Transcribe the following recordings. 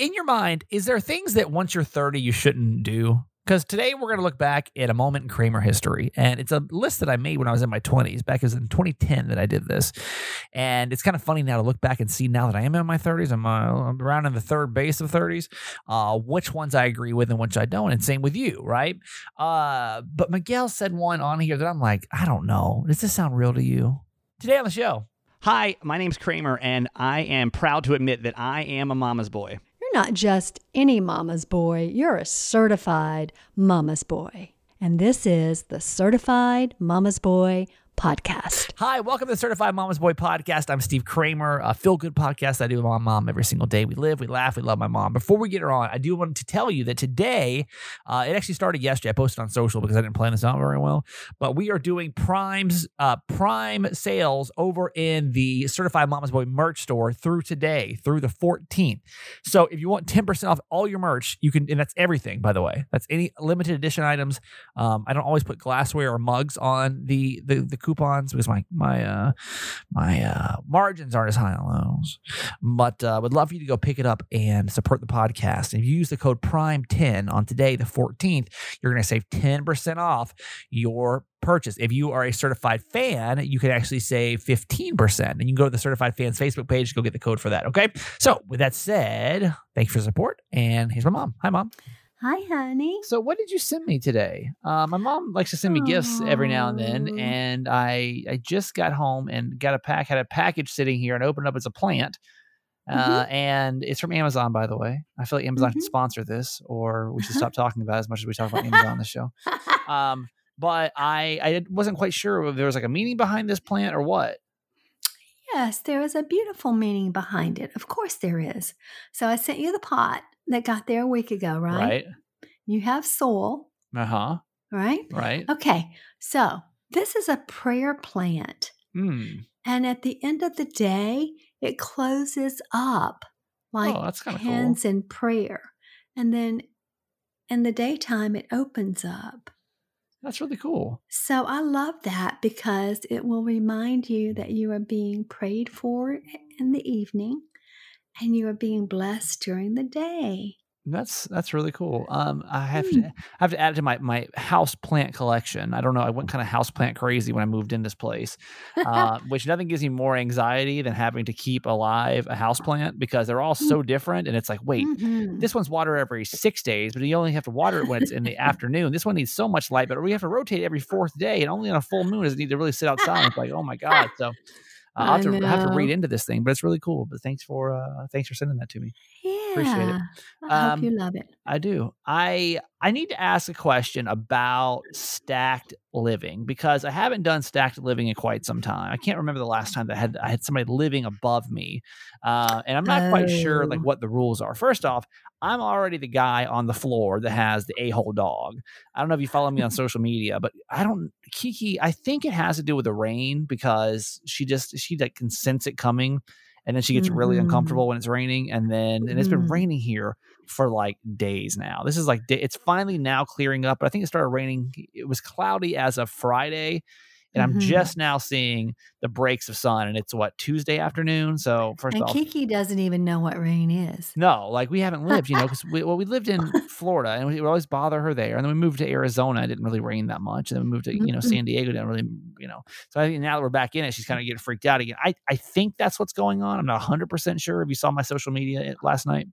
in your mind, is there things that once you're 30 you shouldn't do? Because today we're going to look back at a moment in Kramer history. And it's a list that I made when I was in my 20s. Back was in 2010 that I did this. And it's kind of funny now to look back and see now that I am in my 30s, I'm, uh, I'm around in the third base of 30s, uh, which ones I agree with and which I don't. And same with you, right? Uh, but Miguel said one on here that I'm like, I don't know. Does this sound real to you? Today on the show. Hi, my name's Kramer, and I am proud to admit that I am a mama's boy. You're not just any mama's boy, you're a certified mama's boy. And this is the Certified Mama's Boy podcast. Hi, welcome to the Certified Mama's Boy podcast. I'm Steve Kramer, a feel good podcast I do with my mom every single day. We live, we laugh, we love my mom. Before we get her on, I do want to tell you that today, uh, it actually started yesterday. I posted on social because I didn't plan this out very well, but we are doing Prime's uh, Prime sales over in the Certified Mama's Boy merch store through today, through the 14th. So if you want 10% off all your merch, you can, and that's everything, by the way. That's any limited edition items. Um, I don't always put glassware or mugs on the the, the coupons because my my uh my uh margins aren't as high on those. But uh would love for you to go pick it up and support the podcast. And if you use the code Prime10 on today, the 14th, you're gonna save 10% off your purchase. If you are a certified fan, you can actually save 15%. And you can go to the certified fans Facebook page to go get the code for that. Okay. So with that said, thank you for support. And here's my mom. Hi, mom. Hi, honey. So, what did you send me today? Uh, my mom likes to send me gifts every now and then, and I I just got home and got a pack had a package sitting here and opened up as a plant, uh, and it's from Amazon, by the way. I feel like Amazon should Mhm. sponsor this, or we should stop talking about it as much as we talk about Amazon on the show. Um, but I I wasn't quite sure if there was like a meaning behind this plant or what. Yes, there is a beautiful meaning behind it. Of course, there is. So I sent you the pot that got there a week ago, right? Right? You have soil, Uh huh. right? Right. Okay, so this is a prayer plant. Hmm. And at the end of the day, it closes up like oh, that's of cool. hands in prayer. And then in the daytime, it opens up. That's really cool. So I love that because it will remind you that you are being prayed for in the evening and you are being blessed during the day. That's that's really cool. Um, I have Hmm. to I have to add it to my my house plant collection. I don't know. I went kind of house plant crazy when I moved in this place, uh, which nothing gives me more anxiety than having to keep alive a house plant because they're all so different. And it's like, wait, Mhm. this one's water every six days, but you only have to water it when it's in the afternoon. This one needs so much light, but we have to rotate every fourth day, and only on a full moon does it need to really sit outside. It's like, oh my god! So. Uh, I'll have to, have to read into this thing, but it's really cool. But thanks for uh, thanks for sending that to me. yeah. Appreciate it. I Um, hope you love it. I do. I I need to ask a question about stacked living because I haven't done stacked living in quite some time. I can't remember the last time that I had I had somebody living above me, uh, and I'm not quite sure like Oh. what the rules are. First off, I'm already the guy on the floor that has the a hole dog. I don't know if you follow me on social media, but I don't Kiki. I think it has to do with the rain because she just she like can sense it coming. And then she gets really Mhm. uncomfortable when it's raining, and then and it's been Mhm. raining here for like days now. This is like it's finally now clearing up, but I think it started raining. It was cloudy as of Friday, and I'm Mhm. just now seeing the breaks of sun. And it's what Tuesday afternoon. So first And off, Kiki doesn't even know what rain is. no, like we haven't lived, you know, because we, well, we lived in Florida and we would always bother her there. And then we moved to Arizona. It didn't really rain that much. And then we moved to, you know, Mhm. San Diego. Didn't really, you know. So I think now that we're back in it, she's kind of getting freaked out again. I, I think that's what's going on. I'm not 100% sure if you saw my social media eh, last night.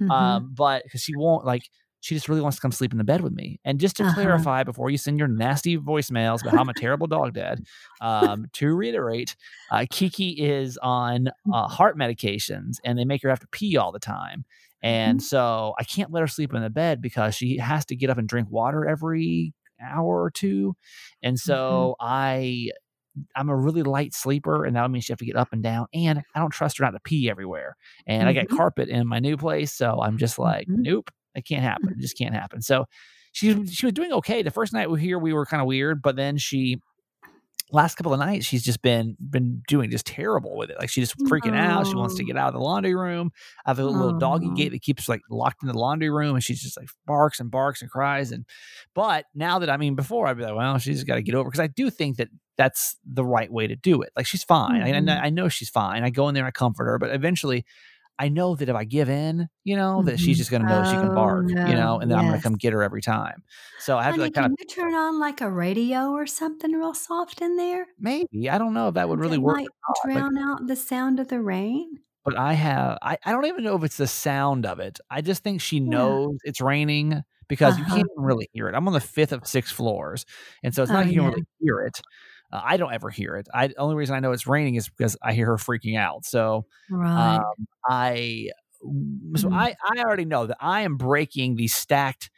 Mhm. Um, but because she won't, like, she just really wants to come sleep in the bed with me. And just to Uh-huh. clarify, before you send your nasty voicemails about how I'm a terrible dog dad, um, to reiterate, uh, Kiki is on uh, heart medications and they make her have to pee all the time. And Mhm. so I can't let her sleep in the bed because she has to get up and drink water every hour or two. And so I I'm a really light sleeper, and that means she have to get up and down. And I don't trust her not to pee everywhere. And I got carpet in my new place, so I'm just like, Mhm. nope, it can't happen. Hmm. It just can't happen. So she she was doing okay. The first night we were here, we were kind of weird, but then she last couple of nights she's just been been doing just terrible with it. Like she's just freaking out. She wants to get out of the laundry room. I have a little doggy gate that keeps like locked in the laundry room, and she's just like barks and barks and cries. And but now that I mean, before I'd be like, well, she's got to get over because I do think that that's the right way to do it. Like she's fine. I, I know-. I know she's fine. I go in there and I comfort her, but eventually. I know that if I give in, you know, that she's Mhm. just gonna know she can Oh, bark, you know, and then I'm gonna come get her every time. So I have to like kind can of you turn on like a radio or something real soft in there? maybe I don't know if that would really That work might or not, drown out the sound of the rain? but I have I, I don't even know if it's the sound of it. I just think she Yeah. knows it's raining because you Uh-huh. can't even really hear it. I'm on the fifth of six floors, and so it's not Oh, like you can really hear it. Uh, I don't ever hear it. I the only reason I know it's raining is because I hear her freaking out. So Right. um, I so Mhm. I I already know that I am breaking the stacked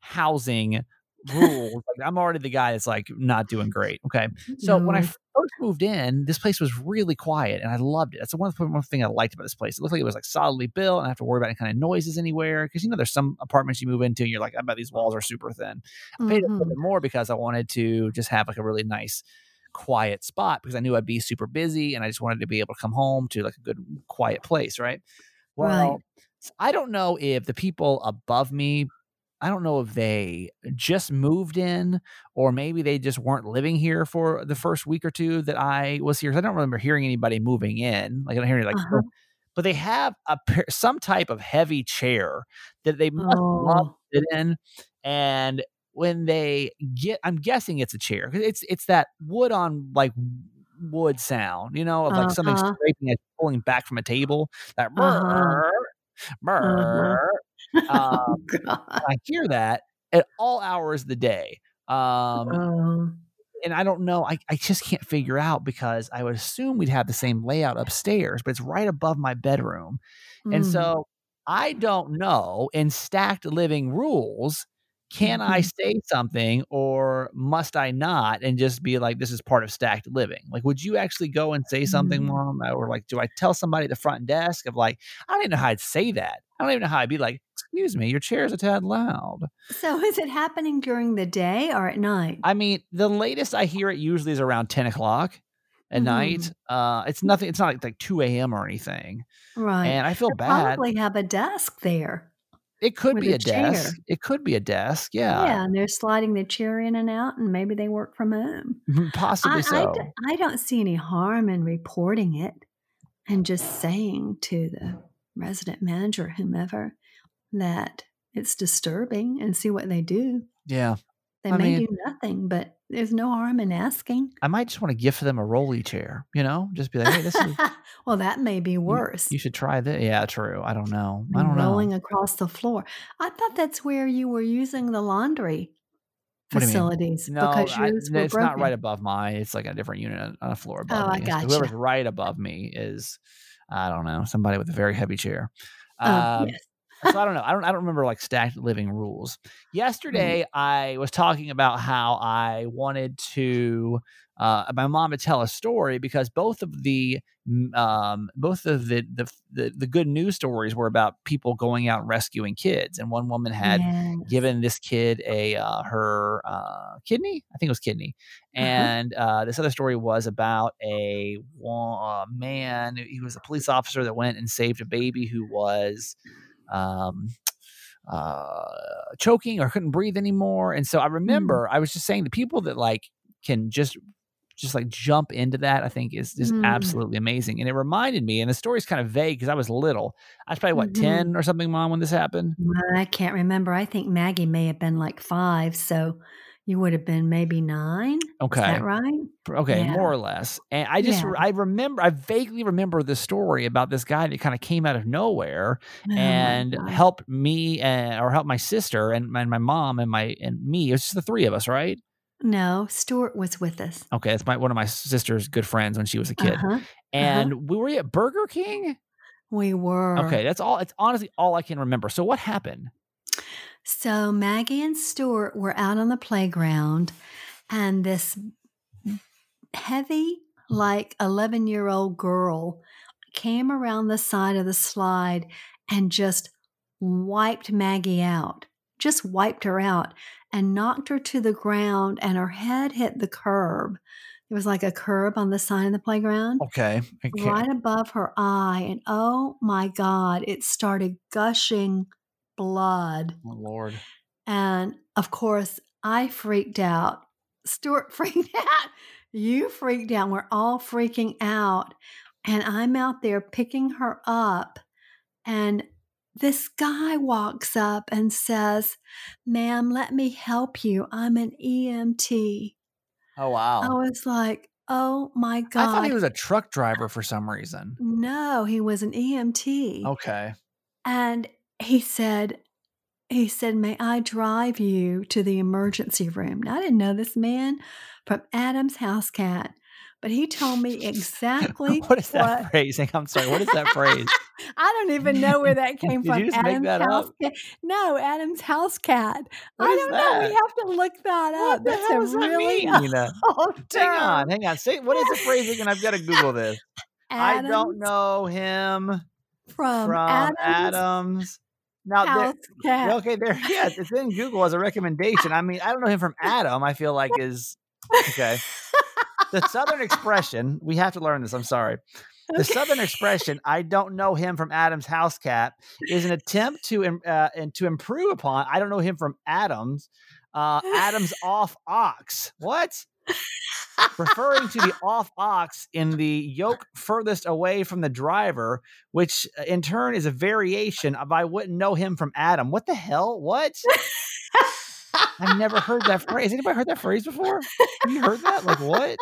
housing rules. like I'm already the guy that's like not doing great. Okay, so when I first moved in, this place was really quiet and I loved it. That's the one, one thing I liked about this place. It looked like it was like solidly built and I don't have to worry about any kind of noises anywhere. Because you know, there's some apartments you move into and you're like, I bet these walls are super thin. I paid a little Mhm. bit more because I wanted to just have like a really nice quiet spot because I knew I'd be super busy and I just wanted to be able to come home to like a good quiet place, right? Right. Well, s- I don't know if the people above me, I don't know if they just moved in or maybe they just weren't living here for the first week or two that I was here. I don't remember hearing anybody moving in. Like I don't hear any like, Uh-huh. but they have a pair- some type of heavy chair that they must love Oh. to sit in. And when they get, I'm guessing it's a chair it's it's that wood on like wood sound, you know, of like something Uh-huh. scraping and pulling back from a table. That Uh-huh. brrr, brrr. Um, Oh, I hear that at all hours of the day. Um, Oh. and I don't know. I, I just can't figure out because I would assume we'd have the same layout upstairs, but it's right above my bedroom. And Mm. so I don't know in stacked living rules, can I Mhm. say something or must I not and just be like, this is part of stacked living? Like, would you actually go and say something, mom? Or like, do I tell somebody at the front desk of like, I don't even know how I'd say that. I don't even know how I'd be like, excuse me, your chair is a tad loud. So is it happening during the day or at night? I mean, the latest I hear it usually is around 10 o'clock at night. Mhm. Uh, it's nothing, it's not like, like 2 a.m. or anything. Right. And I feel They bad. probably have a desk there It could be a a desk. It could be a desk. Yeah. Yeah. and they're sliding the chair in and out, and maybe they work from home. Mhm, Possibly I, I, so. d- I don't see any harm in reporting it and just saying to the resident manager, whomever, that it's disturbing and see what they do. Yeah. They I may mean- do nothing, but there's no harm in asking. I might just want to gift them a rolly chair, you know? Just be like, hey, this is, well, that may be worse. you should try this. Yeah, true. I don't know. I don't know. rolling across the floor. I thought that's where you were using the laundry What do you mean? facilities No, because I, yours no, were it's broken. not right above mine. It's like a different unit on a floor above Oh, I me. So gotcha. Whoever's right above me is, I don't know, somebody with a very heavy chair. Oh, Um, yes. So I don't know. I don't. I don't remember like stacked living rules. Mm. Yesterday, I was talking about how I wanted to. Uh, my mom to tell a story because both of the um, both of the, the the the good news stories were about people going out and rescuing kids, and one woman had Yes. given this kid a uh, her uh, kidney. I think it was kidney, Uh-huh. and uh, this other story was about a uh, man. He was a police officer that went and saved a baby who was um, uh, choking or couldn't breathe anymore. And so I remember I was just saying the people that like can just just like jump into that i think is is Mm. absolutely amazing and it reminded me and the story's kind of vague because i was little i was probably what Mhm. 10 or something mom when this happened I can't remember. I think Maggie may have been like five, so you would have been maybe nine. okay Is that right? Okay, Yeah. more or less. And I just Yeah. I remember I vaguely remember the story about this guy that kind of came out of nowhere Oh and helped me and or helped my sister and my, my mom and my and me. It was just the three of us, right? No, Stuart was with us. Okay, it's my one of my sister's good friends when she was a kid. Uh-huh. And we were at Burger King. We were. Okay, that's all. It's honestly all I can remember. So what happened? So Maggie and Stuart were out on the playground, and this heavy, like 11 year old girl came around the side of the slide and just wiped Maggie out, just wiped her out and knocked her to the ground, and her head hit the curb. There was like a curb on the side of the playground Okay, okay. right above her eye. And oh my God, it started gushing blood. Oh, Lord. And of course, I freaked out. Stuart freaked out. You freaked out. We're all freaking out. And I'm out there picking her up. And this guy walks up and says, Ma'am, let me help you. I'm an EMT. Oh wow. I was like, Oh my God. I thought he was a truck driver for some reason. no, he was an EMT. Okay. And he said, he said, May I drive you to the emergency room? Now, I didn't know this man from Adam's house cat, but he told me exactly what is that what- phrasing? I'm sorry. What is that phrase? I don't even know where that came Did from. you just make Adam's that house up? cat. No, Adam's house cat. What I don't know. We have to look that What up. the That's hell does that really mean? hang on, hang on. Say what is the phrasing? And I've got to Google this. I don't know him from, from Adam's, Adams. Now, there, okay, there. Yeah, it's in Google as a recommendation. I mean, I don't know him from Adam. I feel like is okay. The Southern expression. We have to learn this. I'm sorry. The Okay. Southern expression, "I don't know him from Adam's house cat," is an attempt to uh, and to improve upon. I don't know him from Adams. Uh, Adams off ox. What? Referring to the off ox in the yoke furthest away from the driver, which uh, in turn is a variation of "I wouldn't know him from Adam." What the hell? What? I've never heard that phrase. Anybody heard that phrase before? Have you heard that? Like what?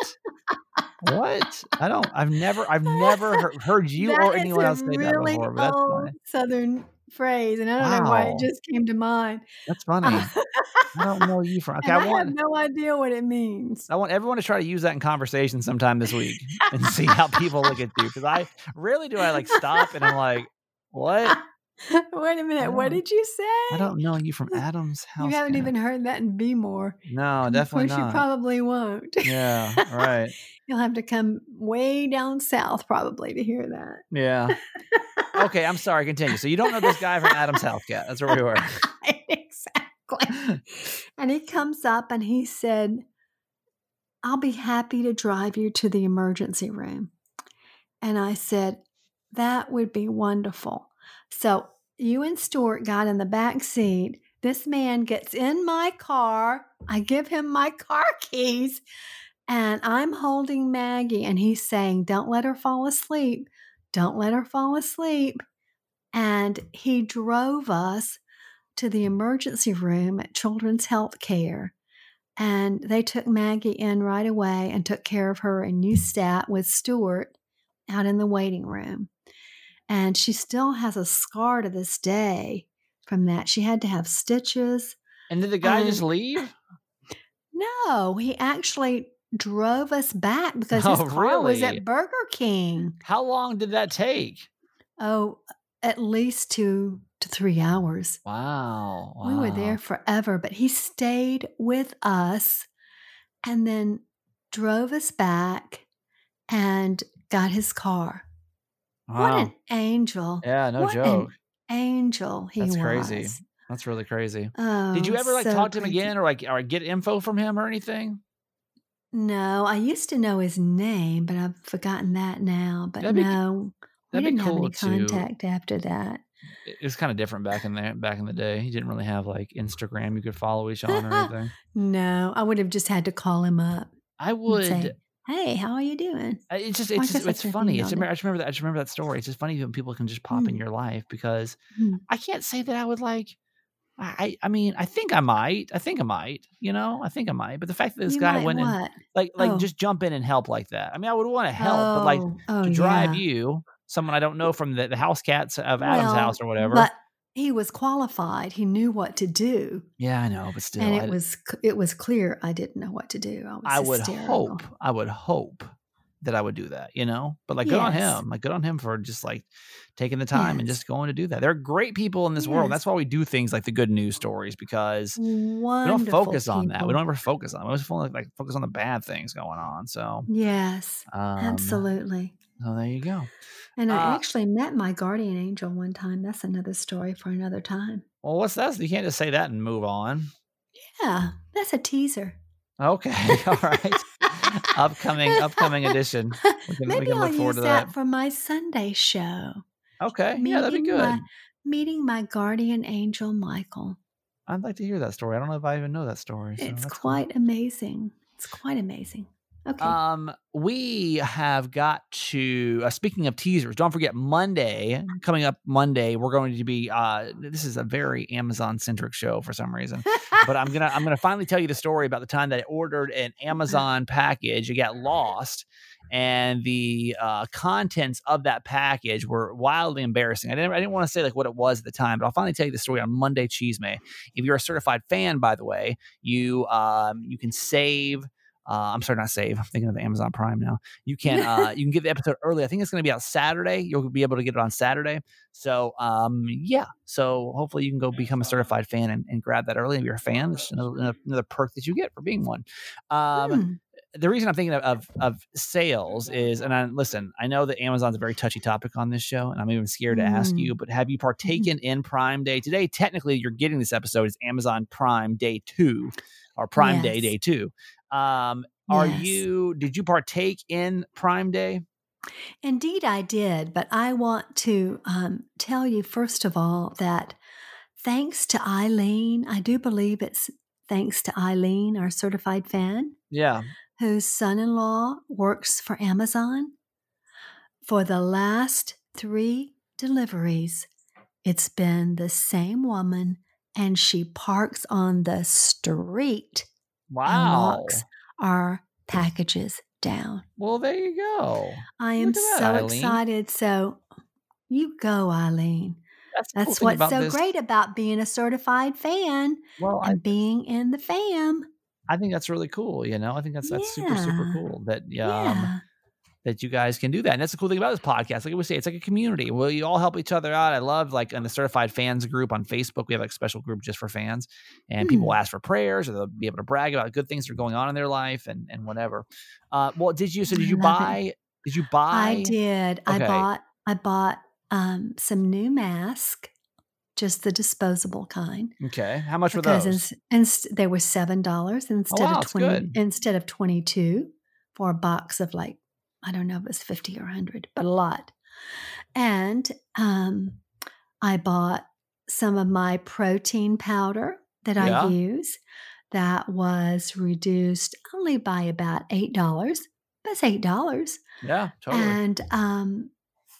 What? I don't. I've never. I've never heard, heard you That or anyone else say that really before. But that's old. Southern phrase, and I don't know why it just came to mind. That's funny. I don't know you from. Okay, I I, want. have no idea what it means. I want everyone to try to use that in conversation sometime this week and see how people look at you. Because I rarely do I like stop and I'm like, what? Wait a minute, what did you say? I don't know you from Adam's house. You haven't even heard that in Be More. No, definitely course, you probably won't. yeah. Right. You'll have to come way down south probably to hear that. Yeah. Okay. I'm sorry. Continue. So you don't know this guy from Adam's Health cat. That's where we were. exactly. and he comes up and he said, I'll be happy to drive you to the emergency room. And I said, That would be wonderful. So you and Stuart got in the back seat. This man gets in my car. I give him my car keys and I'm holding Maggie and he's saying, Don't let her fall asleep. Don't let her fall asleep. And he drove us to the emergency room at Children's Health Care. And they took Maggie in right away and took care of her. And you sat with Stuart out in the waiting room. And she still has a scar to this day from that. She had to have stitches. And did the guy just Um, leave? No, he actually drove us back because his Oh, car was at Burger King. How long did that take? Oh, at least two to three hours. Wow. We were there forever, but he stayed with us and then drove us back and got his car. What an angel. Yeah, no what joke. An angel he That's was. crazy. That's really crazy. Oh, Did you oh, ever like so talk to him crazy. again or like or get info from him or anything? No, I used to know his name, but I've forgotten that now. But That'd be- no, we be didn't have cool any to- contact after that. It was kind of different back in there back in the day. He didn't really have like Instagram you could follow each on or anything. No, I would have just had to call him up. I would say, hey, how are you doing? It's just it's just, it's funny. It's though, I just remember that I just remember that story. It's just funny when people can just pop in Mm. your life because Mm. I can't say that I would like. I I mean I think I might. I think I might. You know I think I might. But the fact that this You guy went and like like Oh. just jump in and help like that. I mean I would want to help, but like Oh, oh, to drive yeah. you, someone I don't know from the, the house cats of Adam's Well, house or whatever. But he was qualified. He knew what to do, yeah, I know, but still, and it I, was it was clear I didn't know what to do. I was I would hysterical. hope, I would hope that I would do that, you know. But like, good on him. Like, good on him for just like taking the time and just going to do that. There are great people in this world. That's why we do things like the good news stories because we don't focus on that. We don't ever focus on. It. We always like focus on the bad things going on. So, Yes, um, absolutely. So there you go. And uh, I actually met my guardian angel one time. That's another story for another time. Well, what's that? You can't just say that and move on. Yeah, that's a teaser. Okay, all right. upcoming, upcoming edition. We can, we Maybe can I'll look forward use to that that. for my Sunday show. Okay, yeah, that'd be Meeting good. My, meeting my guardian angel, Michael. I'd like to hear that story. I don't know if I even know that story. So it's that's cool. quite amazing. It's quite amazing. Okay. Um, we have got to. Uh, speaking of teasers, don't forget Monday coming up. Monday, we're going to be. Uh, this is a very Amazon centric show for some reason, but I'm gonna I'm gonna finally tell you the story about the time that I ordered an Amazon package. It got lost, and the uh, contents of that package were wildly embarrassing. I didn't I didn't want to say like what it was at the time, but I'll finally tell you the story on Monday. Cheese May. If you're a certified fan, by the way, you um you can save. Uh, I'm sorry, not save. I'm thinking of Amazon Prime now. You can uh, you can get the episode early. I think it's going to be out Saturday. You'll be able to get it on Saturday. So um, yeah. So hopefully you can go become a certified fan and, and grab that early if you're a fan. It's another, another perk that you get for being one. Um, Hmm. the reason I'm thinking of, of, of sales is, and I listen, I know that Amazon's a very touchy topic on this show, and I'm even scared to ask Mm. you, but have you partaken in Prime Day today? Technically, you're getting this episode is Amazon Prime Day two, or Prime Day Day two. Um, are Yes. you? Did you partake in Prime Day? Indeed, I did. But I want to um, tell you, first of all, that thanks to Eileen, I do believe it's thanks to Eileen, our certified fan, Yeah. whose son in law works for Amazon. For the last three deliveries, it's been the same woman, and she parks on the street Wow. walks our packages down. Well, there you go. I am that, so Eileen. excited. So you go, Eileen. That's, the cool what's so this. great about being a certified fan Well, I, and being in the fam. I think that's really cool. You know, I think that's that's super super cool that um, yeah. That you guys can do that. And that's the cool thing about this podcast. Like we say, it's like a community. Well, you all help each other out. I love like in the certified fans group on Facebook, we have like a special group just for fans. And people Hmm. ask for prayers or they'll be able to brag about good things that are going on in their life and, and whatever. Uh well did you so did you love it. buy did you buy I did. I bought I bought um, some new mask, just the disposable kind. Okay. How much were those? ins- they were seven dollars instead wow, of that's twenty instead of twenty two for a box of like I don't know if it was fifty or hundred, but a lot. And um, I bought some of my protein powder that Yeah. I use. That was reduced only by about eight dollars. That's eight dollars. Yeah, totally. And um,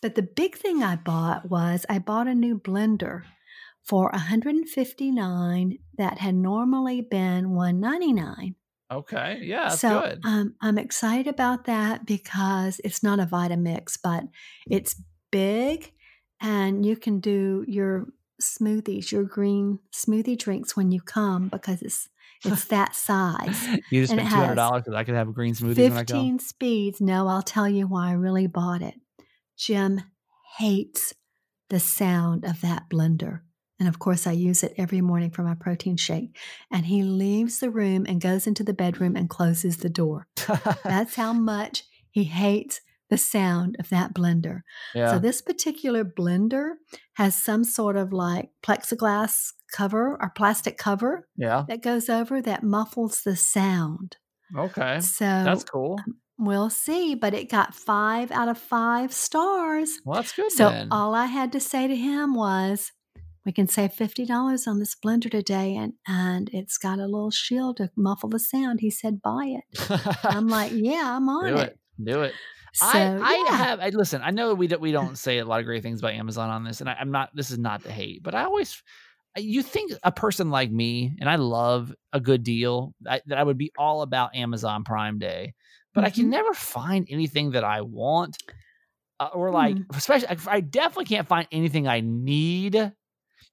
but the big thing I bought was I bought a new blender for 159 that had normally been 199. Okay. Yeah, that's so good. um, I'm excited about that because it's not a Vitamix, but it's big, and you can do your smoothies, your green smoothie drinks when you come because it's it's that size. you just and spent two hundred dollars because I could have a green smoothie when 15 speeds. No, I'll tell you why I really bought it. Jim hates the sound of that blender. And of course, I use it every morning for my protein shake. And he leaves the room and goes into the bedroom and closes the door. That's how much he hates the sound of that blender. yeah. So, this particular blender has some sort of like plexiglass cover or plastic cover yeah. that goes over that muffles the sound. Okay. So, That's cool. Um, we'll see, but it got five out of five stars. Well, that's good So then. all I had to say to him was, "We can save fifty dollars on this blender today, and and it's got a little shield to muffle the sound." He said, "Buy it." I'm like, "Yeah, I'm on do it." it. Do it. So I, I yeah. have. I listen. I know we don't. We don't say a lot of great things about Amazon on this, and I, I'm not. This is not to hate, but I always. You think a person like me, and I love a good deal, I, that I would be all about Amazon Prime Day, but I can Mhm. never find anything that I want, uh, or like, Hmm. especially, I definitely can't find anything I need,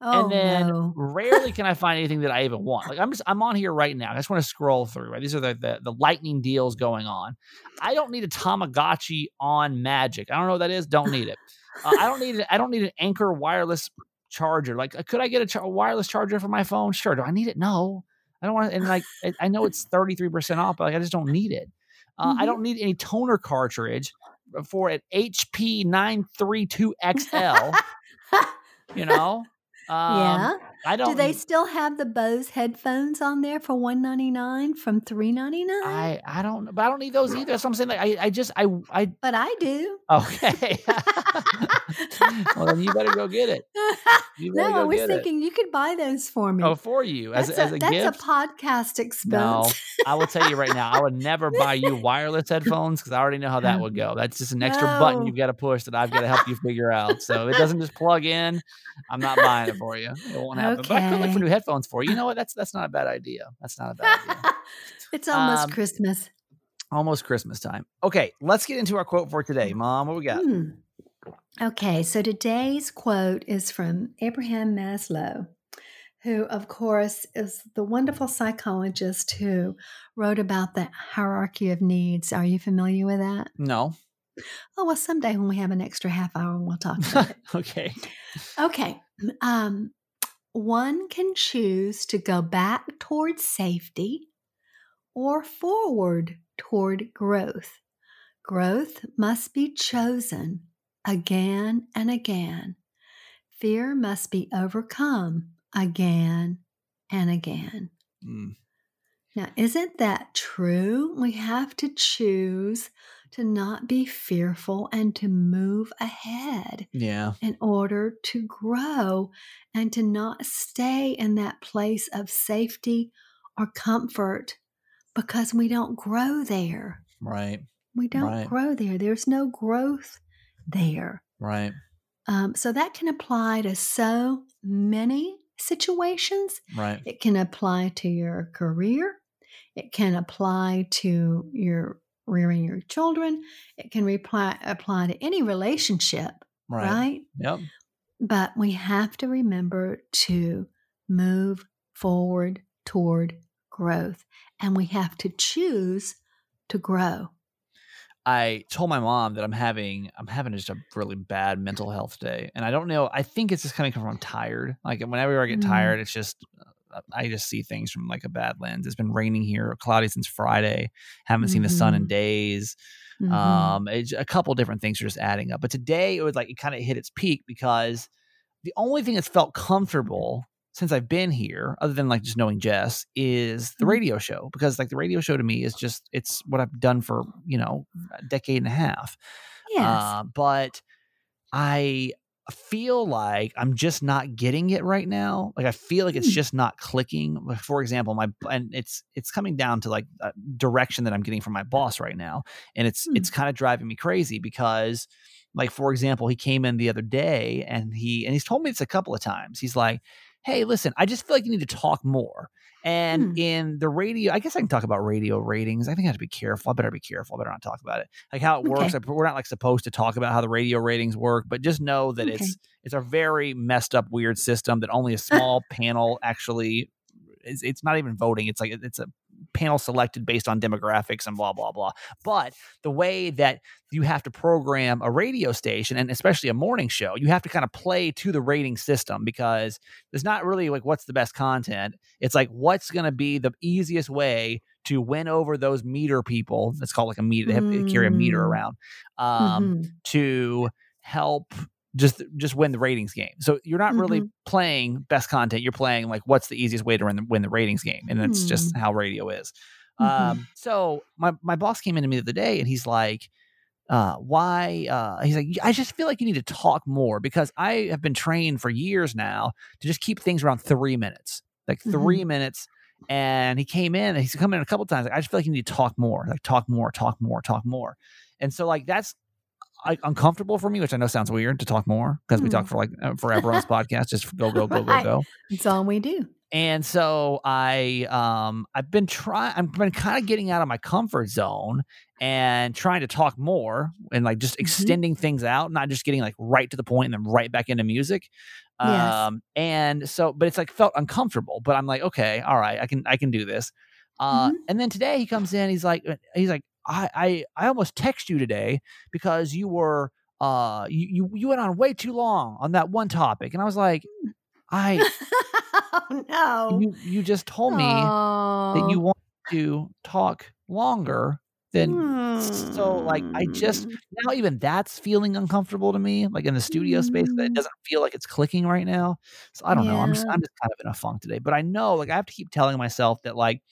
oh and then no. rarely can I find anything that I even want. Like I'm just I'm on here right now. I just want to scroll through. Right, these are the, the the lightning deals going on. I don't need a Tamagotchi on Magic. I don't know what that is. Don't need it. Uh, I don't need it. I don't need an Anker wireless charger. Like, uh, could I get a, a wireless charger for my phone? Sure. Do I need it? No. I don't want to. And like, I- I know it's thirty three percent off, but like, I just don't need it. Uh, I Mhm. don't need any toner cartridge for an HP nine three two XL. you know Um, yeah. I don't. Do they still have the Bose headphones on there for one ninety nine from three ninety nine? I I don't. But I don't need those either. So I'm saying like I I just I I But I do. okay. well then you better go get it. No, I was get it. thinking you could buy those for me. Oh, for you as that's as a, a that's gift. a podcast expense. No, I will tell you right now, I would never buy you wireless headphones because I already know how that would go. That's just an extra button you've got to push that I've got to help you figure out. So it doesn't just plug in. I'm not buying it for you. It won't happen. But I could look for new headphones for you. You know what? That's that's not a bad idea. That's not a bad idea. it's almost Um, Christmas. Almost Christmas time. Okay, let's get into our quote for today, Mom. What we got? Hmm. Okay, so today's quote is from Abraham Maslow, who, of course, is the wonderful psychologist who wrote about the hierarchy of needs. Are you familiar with that? No. Oh, well, someday when we have an extra half hour, we'll talk about it. okay. Okay. Um, one can choose to go back toward safety or forward toward growth. Growth must be chosen again and again. Fear must be overcome again and again. Mm, Now, isn't that true? We have to choose to not be fearful and to move ahead yeah. in order to grow and to not stay in that place of safety or comfort because we don't grow there. Right. We don't Right. grow there. There's no growth there. Right. Um, so that can apply to so many situations. Right. It can apply to your career. It can apply to your rearing your children. It can reply, apply to any relationship, Right. right? Yep. But we have to remember to move forward toward growth. And we have to choose to grow. I told my mom that I'm having I'm having just a really bad mental health day, and I don't know. I think it's just kind of coming from I'm tired. Like whenever I get Mm. tired, it's just I just see things from like a bad lens. It's been raining here, cloudy since Friday. Haven't seen the sun in Mhm. days. Mhm. Um, it's a couple different things are just adding up. But today it was like it kind of hit its peak because the only thing that's felt comfortable since I've been here, other than like just knowing Jess, is the Mhm. radio show. Because like the radio show to me is just it's what I've done for, you know, a decade and a half. yes. Uh, but I feel like I'm just not getting it right now. Like I feel like it's Hmm. just not clicking. For example, my and it's it's coming down to like direction that I'm getting from my boss right now, and it's Hmm. it's kind of driving me crazy because, like for example, he came in the other day and he and he's told me this a couple of times. He's like, "Hey, listen, I just feel like you need to talk more." And Hmm. in the radio, I guess I can talk about radio ratings. I think I have to be careful. I better be careful. I better not talk about it. Like how it works. Okay. We're not like supposed to talk about how the radio ratings work, but just know that Okay. it's it's a very messed up, weird system that only a small panel actually. It's, it's not even voting. It's like it's a panel selected based on demographics and blah blah blah. But the way that you have to program a radio station and especially a morning show, you have to kind of play to the rating system because it's not really like what's the best content. It's like what's going to be the easiest way to win over those meter people. It's called like a meter. They have to carry a meter Mm. around um, Mhm. to help just just win the ratings game. So you're not really Mhm. playing best content. You're playing like what's the easiest way to win the, win the ratings game, and that's just how radio is. Mhm. Um, so my my boss came in to me the other day, and he's like, uh, "Why?" Uh, he's like, "I just feel like you need to talk more because I have been trained for years now to just keep things around three minutes, like 3 minutes." And he came in, and he's come in a couple times. Like, I just feel like you need to talk more, like talk more, talk more, talk more. And so like that's like uncomfortable for me, which I know sounds weird to talk more because we talk Mm. for like uh, forever on this podcast, just go, go, go, go, go. It's all we do. And so I um I've been trying I've been kind of getting out of my comfort zone and trying to talk more and like just Mhm. extending things out, not just getting like right to the point and then right back into music. Yes. Um and so but it's like felt uncomfortable, but I'm like, okay, all right, I can I can do this. Uh Mhm. and then today he comes in, he's like he's like, I I, I almost text you today because you were uh you, you you went on way too long on that one topic. And I was like, I oh no. you you just told me that you want to talk longer then so like I just Mm. now even that's feeling uncomfortable to me, like in the studio space that it Mm. doesn't feel like it's clicking right now. So I don't know. I'm just I'm just kind of in a funk today. But I know like I have to keep telling myself that like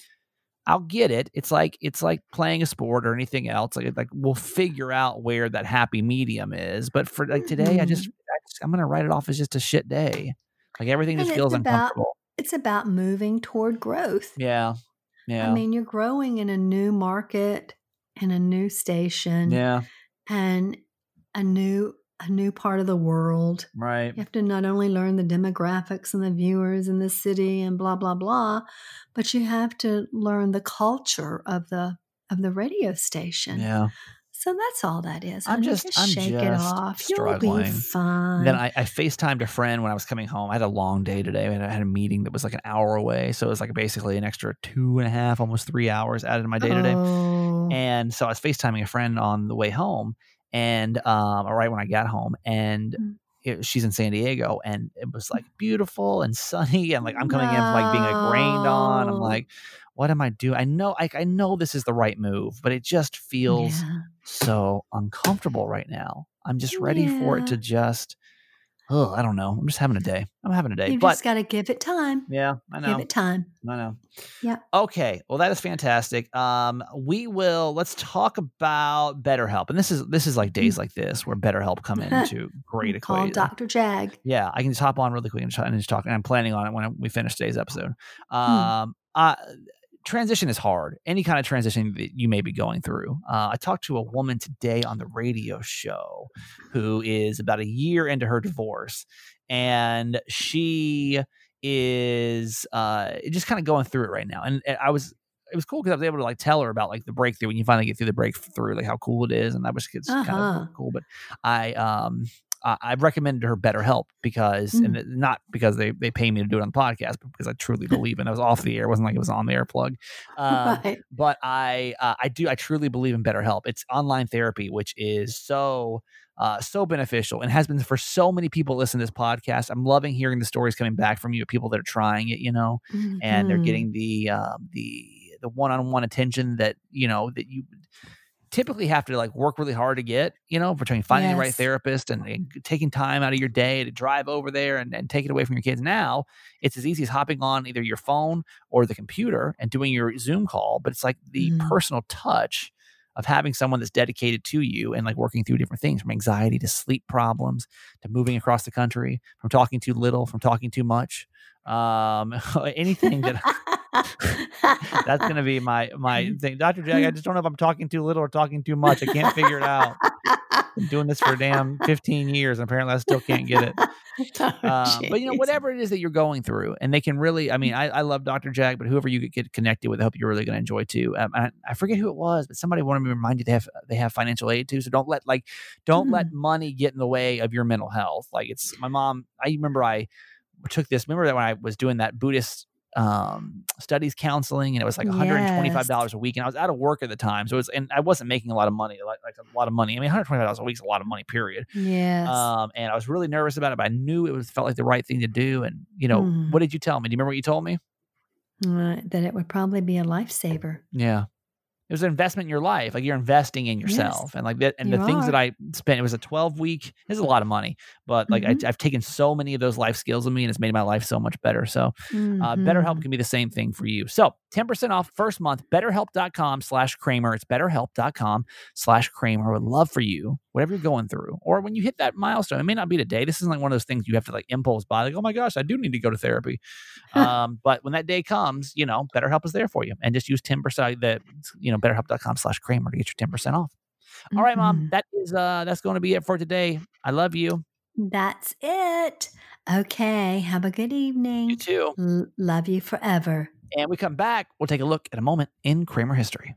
I'll get it. It's like it's like playing a sport or anything else. Like like we'll figure out where that happy medium is. But for like today, I just, Mhm. I just I'm gonna write it off as just a shit day. Like everything And just feels about uncomfortable. it's about moving toward growth. Yeah. Yeah. I mean, you're growing in a new market and a new station yeah. and a new a new part of the world. Right. You have to not only learn the demographics and the viewers in the city and blah blah blah, but you have to learn the culture of the of the radio station. Yeah. So that's all that is. I'm honey. just- I'm shake it just off. You'll be struggling. fine. Then I, I FaceTimed a friend when I was coming home. I had a long day today. I had, I had a meeting that was like an hour away. So it was like basically an extra two and a half, almost three hours added to my day today. Oh. And so I was FaceTiming a friend on the way home and um, right when I got home. And Mm. it, she's in San Diego and it was like beautiful and sunny. And like I'm coming in from like being like rained on. I'm like, what am I doing? I know, like, I know this is the right move, but it just feels Yeah. so uncomfortable right now. I'm just ready for it to just, oh, I don't know. I'm just having a day. I'm having a day. You but just got to give it time. yeah, I know. Give it time. I know. Yeah. Okay. Well, that is fantastic. Um, we will let's talk about BetterHelp, and this is this is like days like this where BetterHelp come into great Call. Dr. Jack. Yeah, I can just hop on really quick and just, talk. And I'm planning on it when we finish today's episode. Hmm. Um, uh, transition is hard. Any kind of transition that you may be going through. Uh, I talked to a woman today on the radio show who is about a year into her divorce, and she is uh, just kind of going through it right now. And, and I was. It was cool because I was able to like tell her about like the breakthrough when you finally get through the breakthrough, like how cool it is, and that was it's kind Uh-huh. of cool. But I um I I've recommended her BetterHelp because, Mm. and not because they, they pay me to do it on the podcast, but because I truly believe in it. It was off the air. It wasn't like it was on the air plug. Right. but I uh, I do I truly believe in BetterHelp. It's online therapy, which is so uh, so beneficial and has been for so many people listen to this podcast. I'm loving hearing the stories coming back from you, people that are trying it, you know, and they're Mhm. getting the um, the the one on one attention that you know that you typically have to like work really hard to get, you know, between finding the right therapist and, and taking time out of your day to drive over there and, and take it away from your kids. Now it's as easy as hopping on either your phone or the computer and doing your Zoom call, but it's like the Mhm. personal touch of having someone that's dedicated to you and like working through different things from anxiety to sleep problems to moving across the country, from talking too little, from talking too much. Um, anything that that's gonna be my my thing. Dr. Jack. I just don't know if I'm talking too little or talking too much. I can't figure it out. Been doing this for damn 15 years and apparently I still can't get it. Oh, Um, but you know, whatever it is that you're going through, and they can really, I mean, I, I love Dr. Jack, but whoever you get- get connected with, I hope you're really going to enjoy too. Um, I, I forget who it was, but somebody wanted me to remind you they have they have financial aid too. So don't let like don't let money get in the way of your mental health. Like it's my mom. I remember I took this. Remember that when I was doing that Buddhist um studies counseling and it was like $125 a week and I was out of work at the time so it was and I wasn't making a lot of money like, like a lot of money I mean $125 a week is a lot of money period Yes. um, and I was really nervous about it, but I knew it was felt like the right thing to do. And you know, Mhm. what did you tell me? Do you remember what you told me? Uh, that it would probably be a lifesaver. Yeah, it was an investment in your life. Like you're investing in Yes, yourself, and like that. And the things that. I spent, it was a 12 week. it's a lot of money, but like Mhm. I, I've taken so many of those life skills with me, and it's made my life so much better. So uh, Mhm. BetterHelp can be the same thing for you. So 10% off first month, betterhelp.com slash Kramer. It's betterhelp.com slash Kramer. I would love for you, whatever you're going through, or when you hit that milestone, it may not be today. This isn't like one of those things you have to like impulse buy, like, oh my gosh, I do need to go to therapy. um, but when that day comes, you know, BetterHelp is there for you. And just use 10% the, you know, betterhelp.com slash Kramer to get your 10% off. All right, mom, Mhm. that is, uh, that's going to be it for today. I love you. That's it. Okay. Have a good evening. You too. L- love you forever. And we come back, we'll take a look at a moment in Kramer history.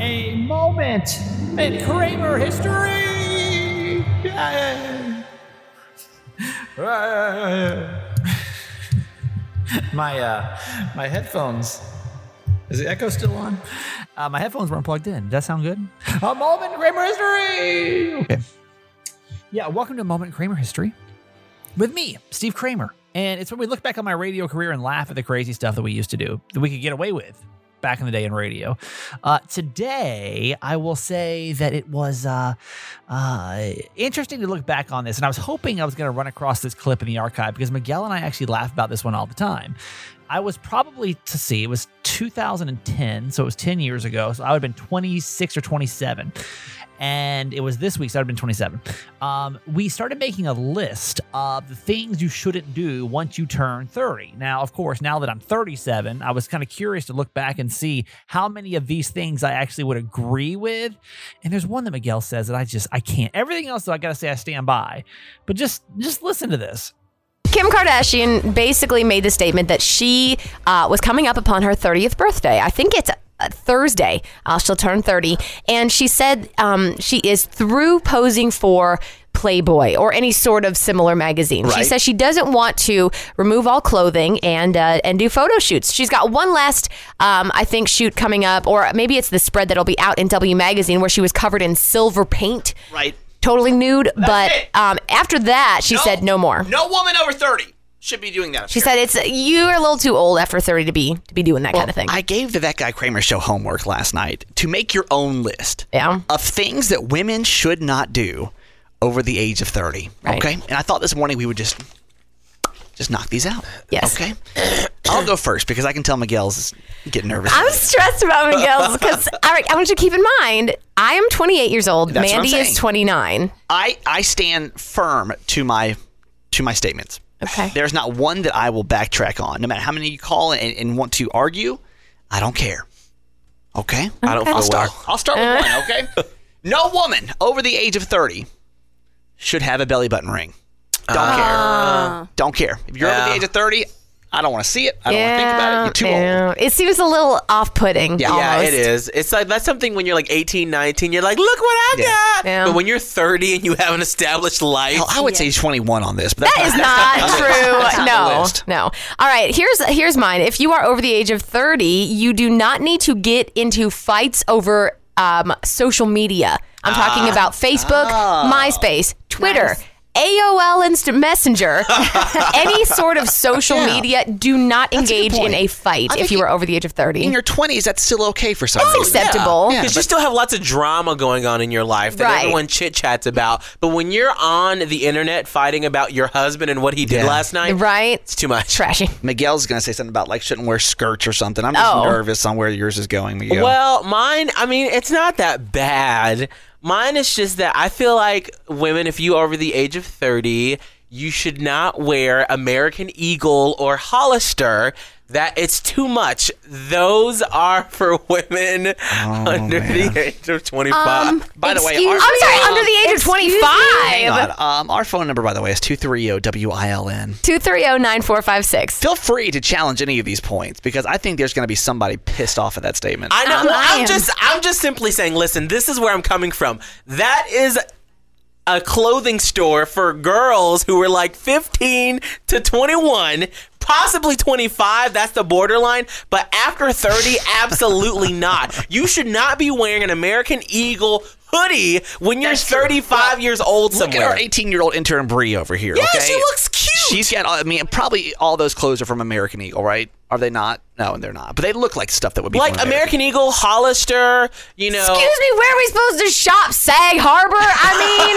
a moment in Kramer history. my uh, my headphones. Is the echo still on? Uh, my headphones weren't plugged in. Does that sound good? A moment in Kramer history. Okay. Yeah, welcome to a moment in Kramer history with me, Steve Kramer. And it's when we look back on my radio career and laugh at the crazy stuff that we used to do that we could get away with back in the day in radio. Uh, today, I will say that it was uh, uh, interesting to look back on this. And I was hoping I was going to run across this clip in the archive because Miguel and I actually laugh about this one all the time. I was probably to see, it was 2010, so it was 10 years ago. So I would have been 26 or 27 and it was this week, so I'd been 27. Um, we started making a list of the things you shouldn't do once you turn 30. Now, of course, now that I'm 37, I was kind of curious to look back and see how many of these things I actually would agree with. And there's one that Miguel says that I just I can't. Everything else, though, I gotta say I stand by. But just just listen to this. Kim Kardashian basically made the statement that she uh, was coming up upon her 30th birthday. I think it's Thursday. Uh, she'll turn 30. And she said um, she is through posing for Playboy or any sort of similar magazine. She says she doesn't want to remove all clothing and uh, and do photo shoots. She's got one last, um, I think, shoot coming up, or maybe it's the spread that'll be out in W Magazine where she was covered in silver paint, Right. totally nude. but um, after that, she said no more. No woman over 30 should be doing that. She said it's you're a little too old after 30 to be to be doing that kind of thing. I gave the That Guy Kramer show homework last night to make your own list Yeah. of things that women should not do over the age of 30. Right. Okay? And I thought this morning we would just just knock these out. Yes. Okay? I'll go first because I can tell Miguel's getting nervous. I'm stressed about Miguel's because all right, I want you to keep in mind I am 28 years old. That's Mandy is 29. I, I stand firm to my to my statements. Okay. There's not one that I will backtrack on. No matter how many you call and, and want to argue, I don't care. Okay? I don't I'll feel start. well. I'll start with one, uh. okay? No woman over the age of 30 should have a belly button ring. Don't ah. care. Don't care. If you're over the age of 30, I don't want to see it. I don't want to think about it. You're too old. It seems a little off-putting. Yeah. Yeah, almost. it is. It's like that's something when you're like 18, 19, you're like, look what I Yeah. got. Yeah. But when you're 30 and you have an established life, Hell, I would say 21 on this, but that's That is that's not That's true. not the No, list. no. All right, here's here's mine. If you are over the age of 30, you do not need to get into fights over um, social media. I'm talking Ah. about Facebook, Oh. MySpace, Twitter. Nice. AOL Instant Messenger, any sort of social Yeah. media, do not That's a engage in a fight if you you- are over the age of 30. In your 20s, that's still okay for some It's reason. acceptable. Yeah. Because you still have lots of drama going on in your life that Right. everyone chit chats about. But when you're on the internet fighting about your husband and what he did Yeah. last night, Right? it's too much. Trashy. Miguel's going to say something about like shouldn't wear skirts or something. I'm just Oh. nervous on where yours is going, Miguel. Well, mine, I mean, it's not that bad. Mine is just that I feel like women, if you are over the age of 30, you should not wear American Eagle or Hollister. That it's too much. Those are for women under the age of 25. Um, By the way, our- I'm sorry, under the age of 25. Hang. Um, our phone number, by the way, is 230-WILN. 230-9456. Feel free to challenge any of these points because I think there's going to be somebody pissed off at that statement. I know. Um, well, I I'm am. just, I'm just simply saying. Listen, this is where I'm coming from. That is a clothing store for girls who were like 15 to 21, possibly 25. That's the borderline. But after 30, absolutely not. You should not be wearing an American Eagle hoodie when you're That's true. 35 years old Look at our 18-year-old intern Bree over here. yeah, okay? she looks cute. She's got. I mean, probably all those clothes are from American Eagle, right? Are they not? No, and they're not. But they look like stuff that would be like from American Eagle, Hollister. You know. Excuse me, where are we supposed to shop? Sag Harbor? I mean,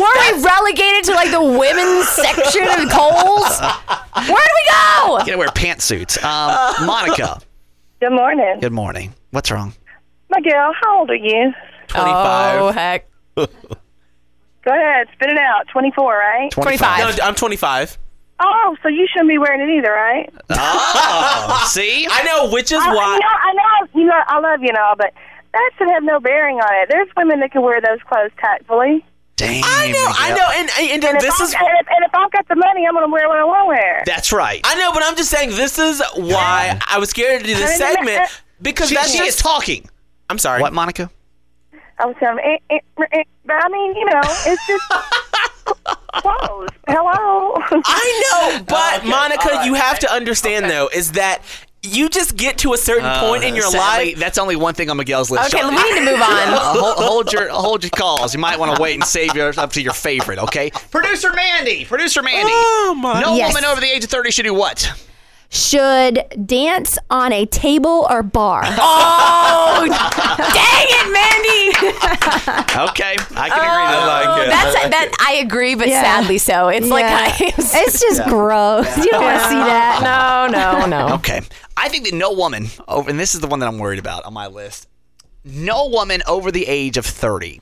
were we relegated to like the women's section of Kohl's? Where do we go? You gotta wear pantsuits. Um, Monica, Good morning. good morning. What's wrong? Miguel, how old are you? 25. Oh, heck. Go ahead, spit it out. 24, right? 25. No, I'm 25. Oh, so you shouldn't be wearing it either, right? Oh, see? I know, which is I, why. you know, I know, you know, I love you and all, but that should have no bearing on it. There's women that can wear those clothes tactfully. Damn. I know, I know, and, and, And and if, this I, is. and, if, and if I've got the money, I'm going to wear what I want to wear. That's right. I know, but I'm just saying this is why I was scared to do this segment uh, because She, that's she is talking. I'm sorry. What, Monica? I was saying, eh, eh, eh, but I mean, you know, it's just clothes. Hello. I know, but Monica, you have to understand though, is that you just get to a certain point in your Uh, Sadly, life. That's only one thing on Miguel's list. Okay, we need to move on. uh, hold, hold your hold your calls. You might want to wait and save yours up to your favorite. Okay, producer Mandy. Producer Mandy. Oh my! No Yes. woman over the age of thirty should do what? Should dance on a table or bar? Oh, dang it, Mandy! Okay, I can agree to that. like it. That's that. I agree, but Yeah. sadly so. It's like Yeah. I, it's just gross. You don't want to see that. No, no, no. Okay. I think that no woman over, and this is the one that I'm worried about on my list. No woman over the age of 30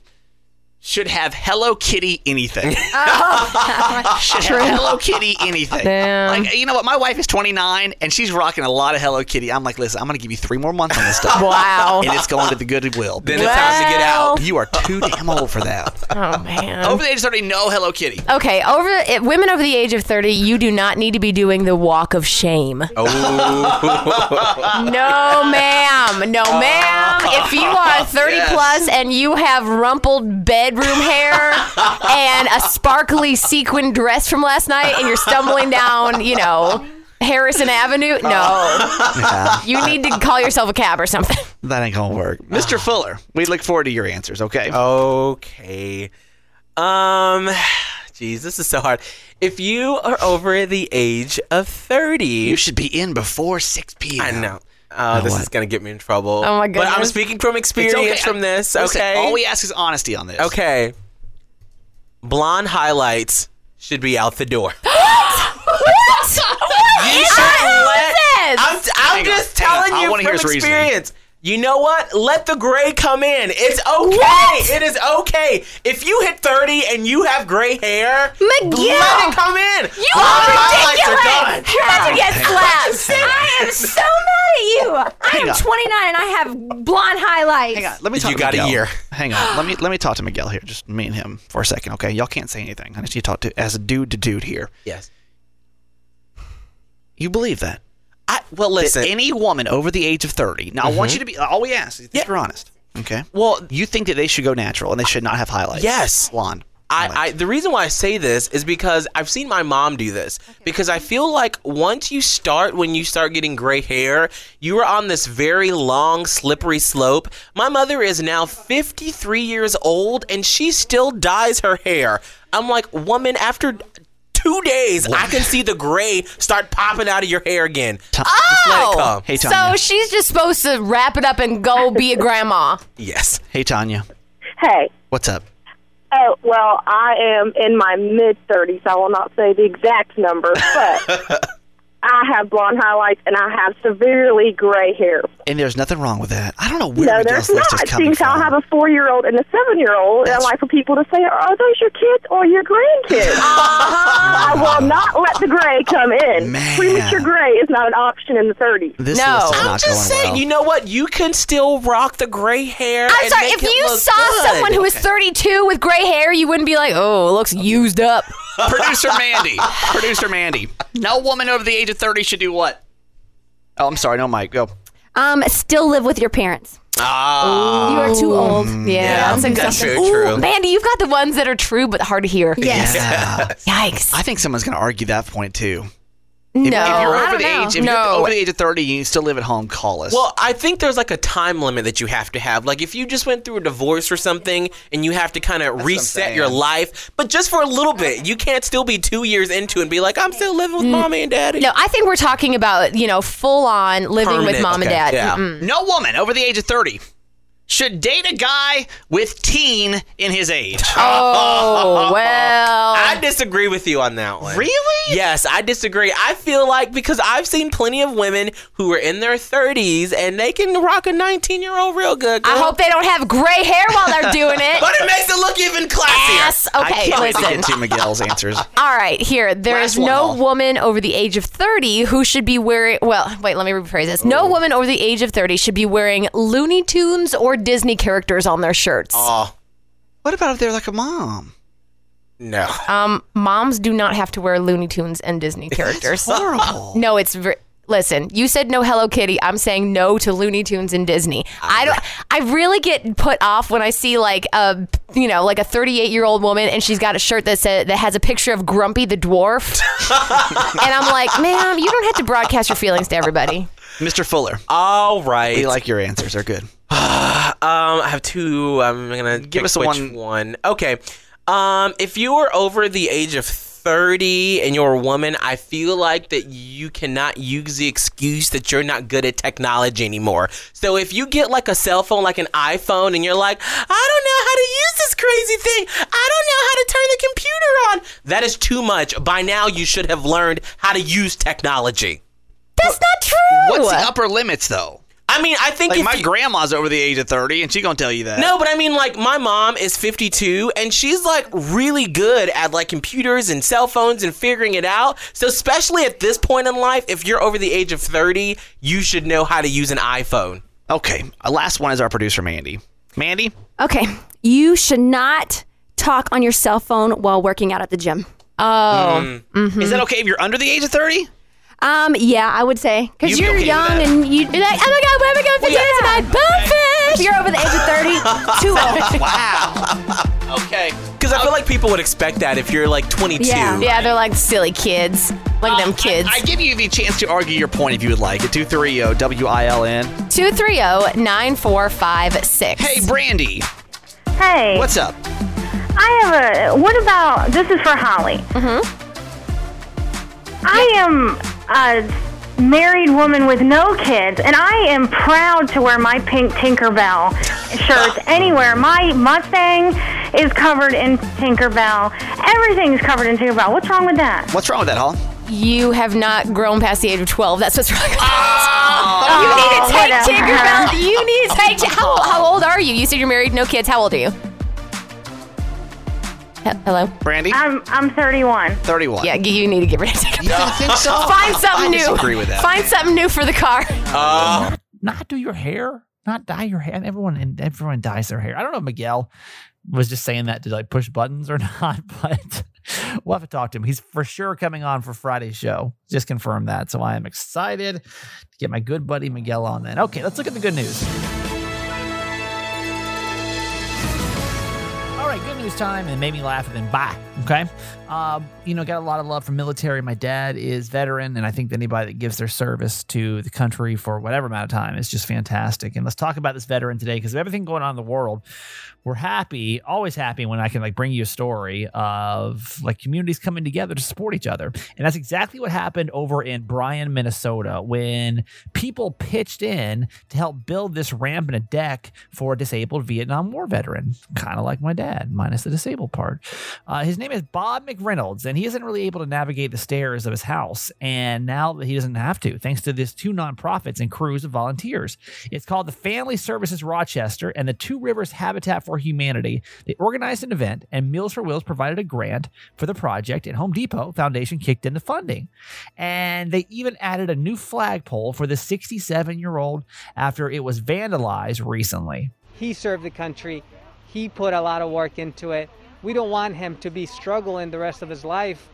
should have Hello Kitty anything. Oh, should have Hello Kitty anything. Damn. Like, you know what? My wife is 29 and she's rocking a lot of Hello Kitty. I'm like, listen, I'm going to give you three more months on this stuff. Wow. And it's going to the Goodwill. Then it's time to get out. You are too damn old for that. Oh man. Over the age of 30, no Hello Kitty. Okay, over it, women over the age of 30, you do not need to be doing the walk of shame. Oh, No, ma'am. No, uh, ma'am. If you are 30 Yes. plus and you have rumpled bedroom hair and a sparkly sequin dress from last night and you're stumbling down, you know, Harrison Avenue, no. You need to call yourself a cab or something. That ain't going to work. Mr. Fuller, we look forward to your answers, okay? Okay. Um, geez, this is so hard. If you are over the age of 30, You should be in before 6 p.m. I know. Oh, this what? is gonna get me in trouble. Oh, my god! But I'm speaking from experience okay. from this. Listen, Okay. all we ask is honesty on this. okay. Blonde highlights should be out the door. You should let. this? I'm, I'm just on, telling you wanna from hear his reasoning. Experience. You know what? Let the gray come in. It's okay. It is okay. If you hit 30 and you have gray hair, Miguel! let it come in. You Blonde are highlights are ridiculous. done. You're about to get slapped. I am so mad at you. I am on. 29 and I have blonde highlights. Hang on, let me talk You to got a Miguel. year. Hang on, let me let me talk to Miguel here, just me and him for a second, okay? Y'all can't say anything. I just need to talk to as a dude to dude here. Yes. You believe that? I, well, That listen. any woman over the age of thirty. Now, I want mm-hmm. you to be. All we ask is that Yeah. you're honest, okay? well, You think that they should go natural and they should not have highlights? Yes. blonde. I, I the reason why I say this is because I've seen my mom do this because I feel like once you start when you start getting gray hair, you are on this very long slippery slope. My mother is now 53 years old and she still dyes her hair. I'm like, woman, after two days, I can see the gray start popping out of your hair again. Just let it come. Hey, So she's just supposed to wrap it up and go be a grandma. Yes. hey, Tanya. Hey. What's up? Oh, well, I am in my mid 30s. I will not say the exact number, but I have blonde highlights and I have severely gray hair. And there's nothing wrong with that. I don't know where No, Miguel's there's list not. is coming Seems from. I have a four year old and a seven year old, and I like for people to say, Are those your kids or your grandkids? Uh-huh. I will not let the gray come in. Man. Premature gray is not an option in the 30s. this No. I'm not just saying, well. you know what? You can still rock the gray hair. I'm and sorry, make if it you saw good. someone who was 32 with gray hair, you wouldn't be like, oh, it looks used up. Producer Mandy. Producer Mandy. No woman over the age of 30 should do what? Oh, I'm sorry. No, Mike. Go. Um, still live with your parents. Ah. You are too old. Yeah, that's like that's something- very true. Ooh, Mandy, you've got the ones that are true but hard to hear. Yes. Yeah. Yikes. I think someone's going to argue that point too. No. If, if you're I over don't the know. age, if No. you're over the age of 30, you still live at home. Call us. Well, I think there's like a time limit that you have to have. Like if you just went through a divorce or something and you have to kind of reset your life, but just for a little bit. You can't still be two years into it and be like, I'm still living with mm. mommy and daddy. No, I think we're talking about, you know, full on living with Permanent, mom and dad. yeah. Mm-mm. no woman over the age of 30 should date a guy with teen in his age. Oh, well. I disagree with you on that one. Really? Yes, I disagree. I feel like because I've seen plenty of women who are in their 30s and they can rock a 19 year old real good. I hope they don't have gray hair while they're doing it. But it makes it look even classier. Yes. I Okay, can't wait to listen. get to Miguel's answers. All right, here. There is Last one, no Hall. woman over the age of 30 who should be wearing. Well, wait, let me rephrase this. No woman over the age of 30 should be wearing Looney Tunes or Disney characters on their shirts. Oh, What about if they're like a mom? no. Um, moms do not have to wear Looney Tunes and Disney characters. Horrible. No, it's ver- Listen, you said no Hello Kitty. I'm saying no to Looney Tunes and Disney. I don't. I really get put off when I see like a you know like a 38 year old woman and she's got a shirt that says that has a picture of Grumpy the dwarf, and I'm like, ma'am, you don't have to broadcast your feelings to everybody. Mr. Fuller, All right. we like your answers. They're good. Um, I have two. I'm gonna Give pick us which one. one. Okay. Um, if you are over the age of 30 and you're a woman, I feel like that you cannot use the excuse that you're not good at technology anymore. So if you get like a cell phone, like an iPhone, and you're like, I don't know how to use this crazy thing. I don't know how to turn the computer on. That is too much. By now, you should have learned how to use technology. That's not true. What's the upper limits though? I mean, I think Like if my you- grandma's over the age of 30 and she gonna tell you that. No, but I mean, like, my mom is 52 and she's like really good at like computers and cell phones and figuring it out. So, especially at this point in life, if you're over the age of 30, you should know how to use an iPhone. Okay. Our last one is our producer Mandy. Mandy, Okay. You should not talk on your cell phone while working out at the gym. Oh, hmm. is that okay if you're under the age of 30? Um, yeah, I You'd say because be you're okay with young that. and you, you're like, oh my god, where am I going for dinner tonight? Bonefish. If you're over the age of thirty, too old. Wow. okay. Because I feel like people would expect that if you're like 22. Yeah. yeah, they're like silly kids. Look at them kids. I give you the chance to argue your point if you would like. At 230 W I L N. 230 9456. Hey, Brandy. Hey, What's up? I have a. What about this? Is for Holly. Mm-hmm. I am a married woman with no kids, and I am proud to wear my pink Tinkerbell shirts ah. anywhere. My Mustang is covered in Tinkerbell. Everything's covered in Tinkerbell. What's wrong with that? What's wrong with that, Hall? You have not grown past the age of 12. That's what's wrong. with ah. that. Oh, you need to take whatever. Tinkerbell. You need to take. How, how old are you? You said you're married, no kids. How old are you? He- Hello? Brandy? I'm I'm 31. 31. Yeah, you need to get rid of Tinkerbell. You don't think so? Find something I new. disagree with that. Find something new for the car. Uh, not do your hair, not dye your hair. Everyone and everyone dyes their hair. I don't know if Miguel was just saying that to like push buttons or not, but we'll have to talk to him. He's for sure coming on for Friday's show. Just confirm that. So I am excited to get my good buddy Miguel on then. Okay, let's look at the good news. Right, good news time, and made me laugh, and then bye. Okay, um, you know, got a lot of love from military. My dad is veteran, and I think anybody that gives their service to the country for whatever amount of time is just fantastic. And let's talk about this veteran today because of everything going on in the world. We're happy, always happy when I can like bring you a story of like communities coming together to support each other. And that's exactly what happened over in Byron, Minnesota, when people pitched in to help build this ramp and a deck for a disabled Vietnam War veteran, kind of like my dad, minus the disabled part. Uh, his name is Bob McReynolds, and he isn't really able to navigate the stairs of his house. And now that he doesn't have to, thanks to these two nonprofits and crews of volunteers. It's called the Family Services Rochester and the Two Rivers Habitat for Humanity. They organized an event, and Meals for Wheels provided a grant for the project, and Home Depot Foundation kicked in the funding. And they even added a new flagpole for the 67 year old after it was vandalized recently. He served the country. He put a lot of work into it. We don't want him to be struggling the rest of his life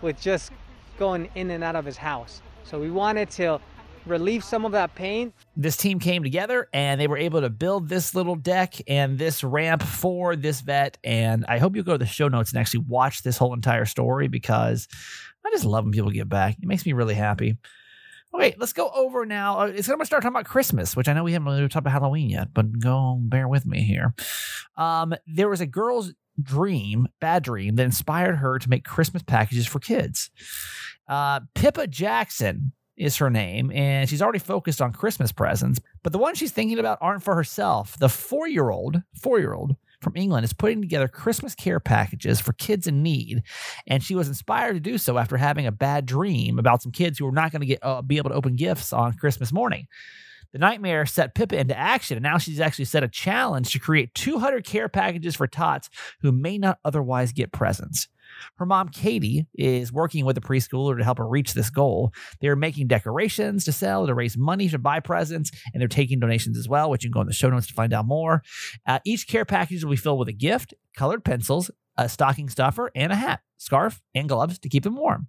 with just going in and out of his house. So we wanted to relieve some of that pain. this team came together and they were able to build this little deck and this ramp for this vet. And I hope you go to the show notes and actually watch this whole entire story because I just love when people give back. It makes me really happy. Okay, let's go over now. Uh, It's going to start talking about Christmas, which I know we haven't really talked about Halloween yet, but go bear with me here. Um, there was a girl's dream, bad dream, that inspired her to make Christmas packages for kids. Uh, Pippa Jackson is her name, and she's already focused on Christmas presents. But the ones she's thinking about aren't for herself. The four year old, four year old from England is putting together Christmas care packages for kids in need, and she was inspired to do so after having a bad dream about some kids who were not going to get uh, be able to open gifts on Christmas morning. The nightmare set Pippa into action, and now she's actually set a challenge to create 200 care packages for tots who may not otherwise get presents. Her mom, Katie, is working with a preschooler to help her reach this goal. They're making decorations to sell to raise money to buy presents, and they're taking donations as well, which you can go in the show notes to find out more. Uh, each care package will be filled with a gift, colored pencils, a stocking stuffer, and a hat, scarf, and gloves to keep them warm.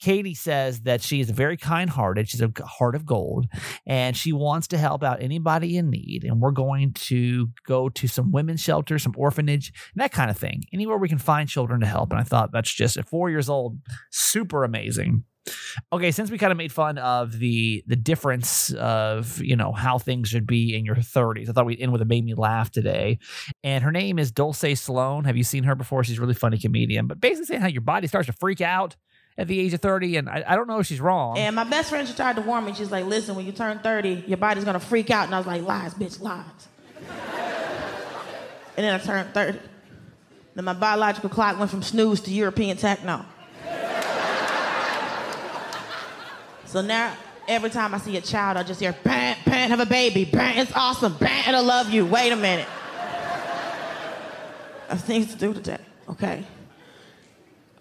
Katie says that she is very kind hearted. She's a heart of gold and she wants to help out anybody in need. And we're going to go to some women's shelters, some orphanage, and that kind of thing. Anywhere we can find children to help. And I thought that's just at four years old, super amazing. Okay, since we kind of made fun of the the difference of you know how things should be in your 30s, I thought we'd end with a made me laugh today. And her name is Dulce Sloan. Have you seen her before? She's a really funny comedian, but basically saying how your body starts to freak out at the age of 30, and I, I don't know if she's wrong. And my best friend, she tried to warn me. She's like, listen, when you turn 30, your body's gonna freak out. And I was like, lies, bitch, lies. and then I turned 30. Then my biological clock went from snooze to European techno. so now, every time I see a child, I just hear, bang, bang, have a baby, bang, it's awesome, bang, it'll love you. Wait a minute. I have things to do today, okay?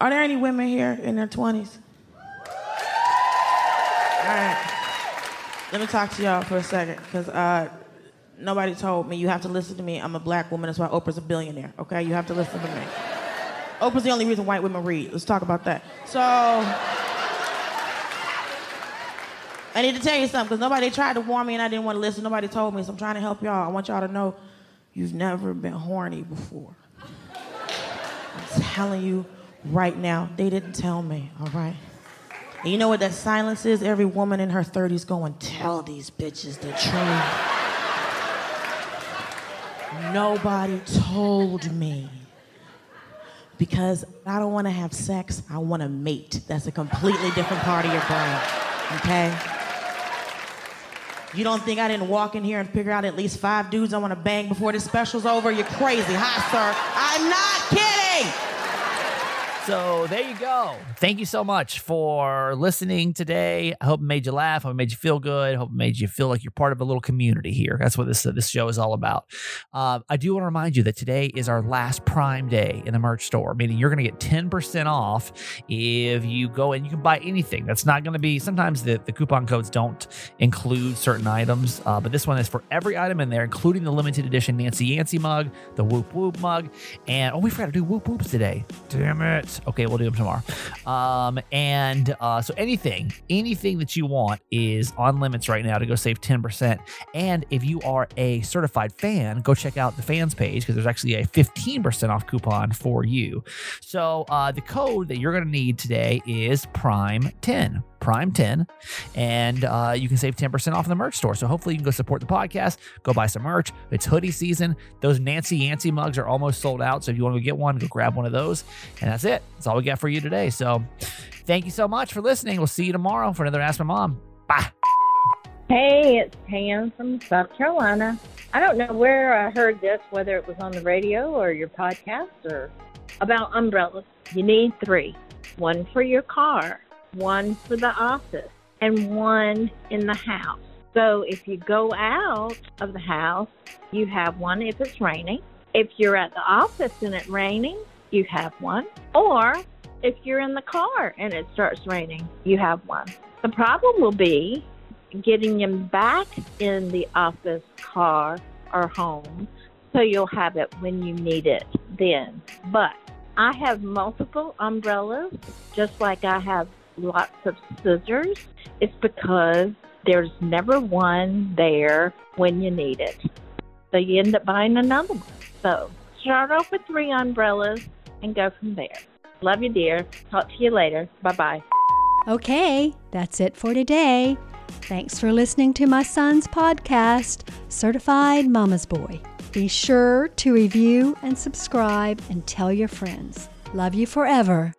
Are there any women here in their 20s? All right. Let me talk to y'all for a second, because uh, nobody told me you have to listen to me. I'm a black woman, that's why Oprah's a billionaire, okay? You have to listen to me. Oprah's the only reason white women read. Let's talk about that. So, I need to tell you something, because nobody tried to warn me and I didn't want to listen. Nobody told me, so I'm trying to help y'all. I want y'all to know you've never been horny before. I'm telling you right now, they didn't tell me, all right? And you know what that silence is? Every woman in her 30s going, tell these bitches the truth. Nobody told me. Because I don't want to have sex, I want to mate. That's a completely different part of your brain, okay? You don't think I didn't walk in here and figure out at least five dudes I want to bang before this special's over? You're crazy. Hi, sir. I'm not kidding. So there you go. Thank you so much for listening today. I hope it made you laugh. I hope it made you feel good. I hope it made you feel like you're part of a little community here. That's what this this show is all about. Uh, I do want to remind you that today is our last Prime Day in the merch store, meaning you're going to get 10% off if you go and you can buy anything. That's not going to be, sometimes the, the coupon codes don't include certain items, uh, but this one is for every item in there, including the limited edition Nancy Yancy mug, the Whoop Whoop mug, and oh, we forgot to do Whoop Whoops today. Damn it. Okay, we'll do them tomorrow. Um, and uh, so anything, anything that you want is on limits right now to go save 10%. And if you are a certified fan, go check out the fans page because there's actually a 15% off coupon for you. So uh, the code that you're going to need today is Prime 10. Prime 10, and uh, you can save 10% off in the merch store. So hopefully you can go support the podcast, go buy some merch. It's hoodie season. Those Nancy Yancy mugs are almost sold out. So if you want to get one, go grab one of those. And that's it. That's all we got for you today. So thank you so much for listening. We'll see you tomorrow for another Ask My Mom. Bye. Hey, it's Pam from South Carolina. I don't know where I heard this, whether it was on the radio or your podcast or about umbrellas. You need three one for your car, one for the office, and one in the house. So if you go out of the house, you have one if it's raining. If you're at the office and it's raining, you have one. Or if you're in the car and it starts raining, you have one. The problem will be getting them back in the office, car, or home so you'll have it when you need it then. But I have multiple umbrellas, just like I have lots of scissors. It's because there's never one there when you need it. So you end up buying another one. So start off with three umbrellas and go from there. Love you, dear. Talk to you later. Bye bye. Okay, that's it for today. Thanks for listening to my son's podcast, Certified Mama's Boy. Be sure to review and subscribe and tell your friends. Love you forever.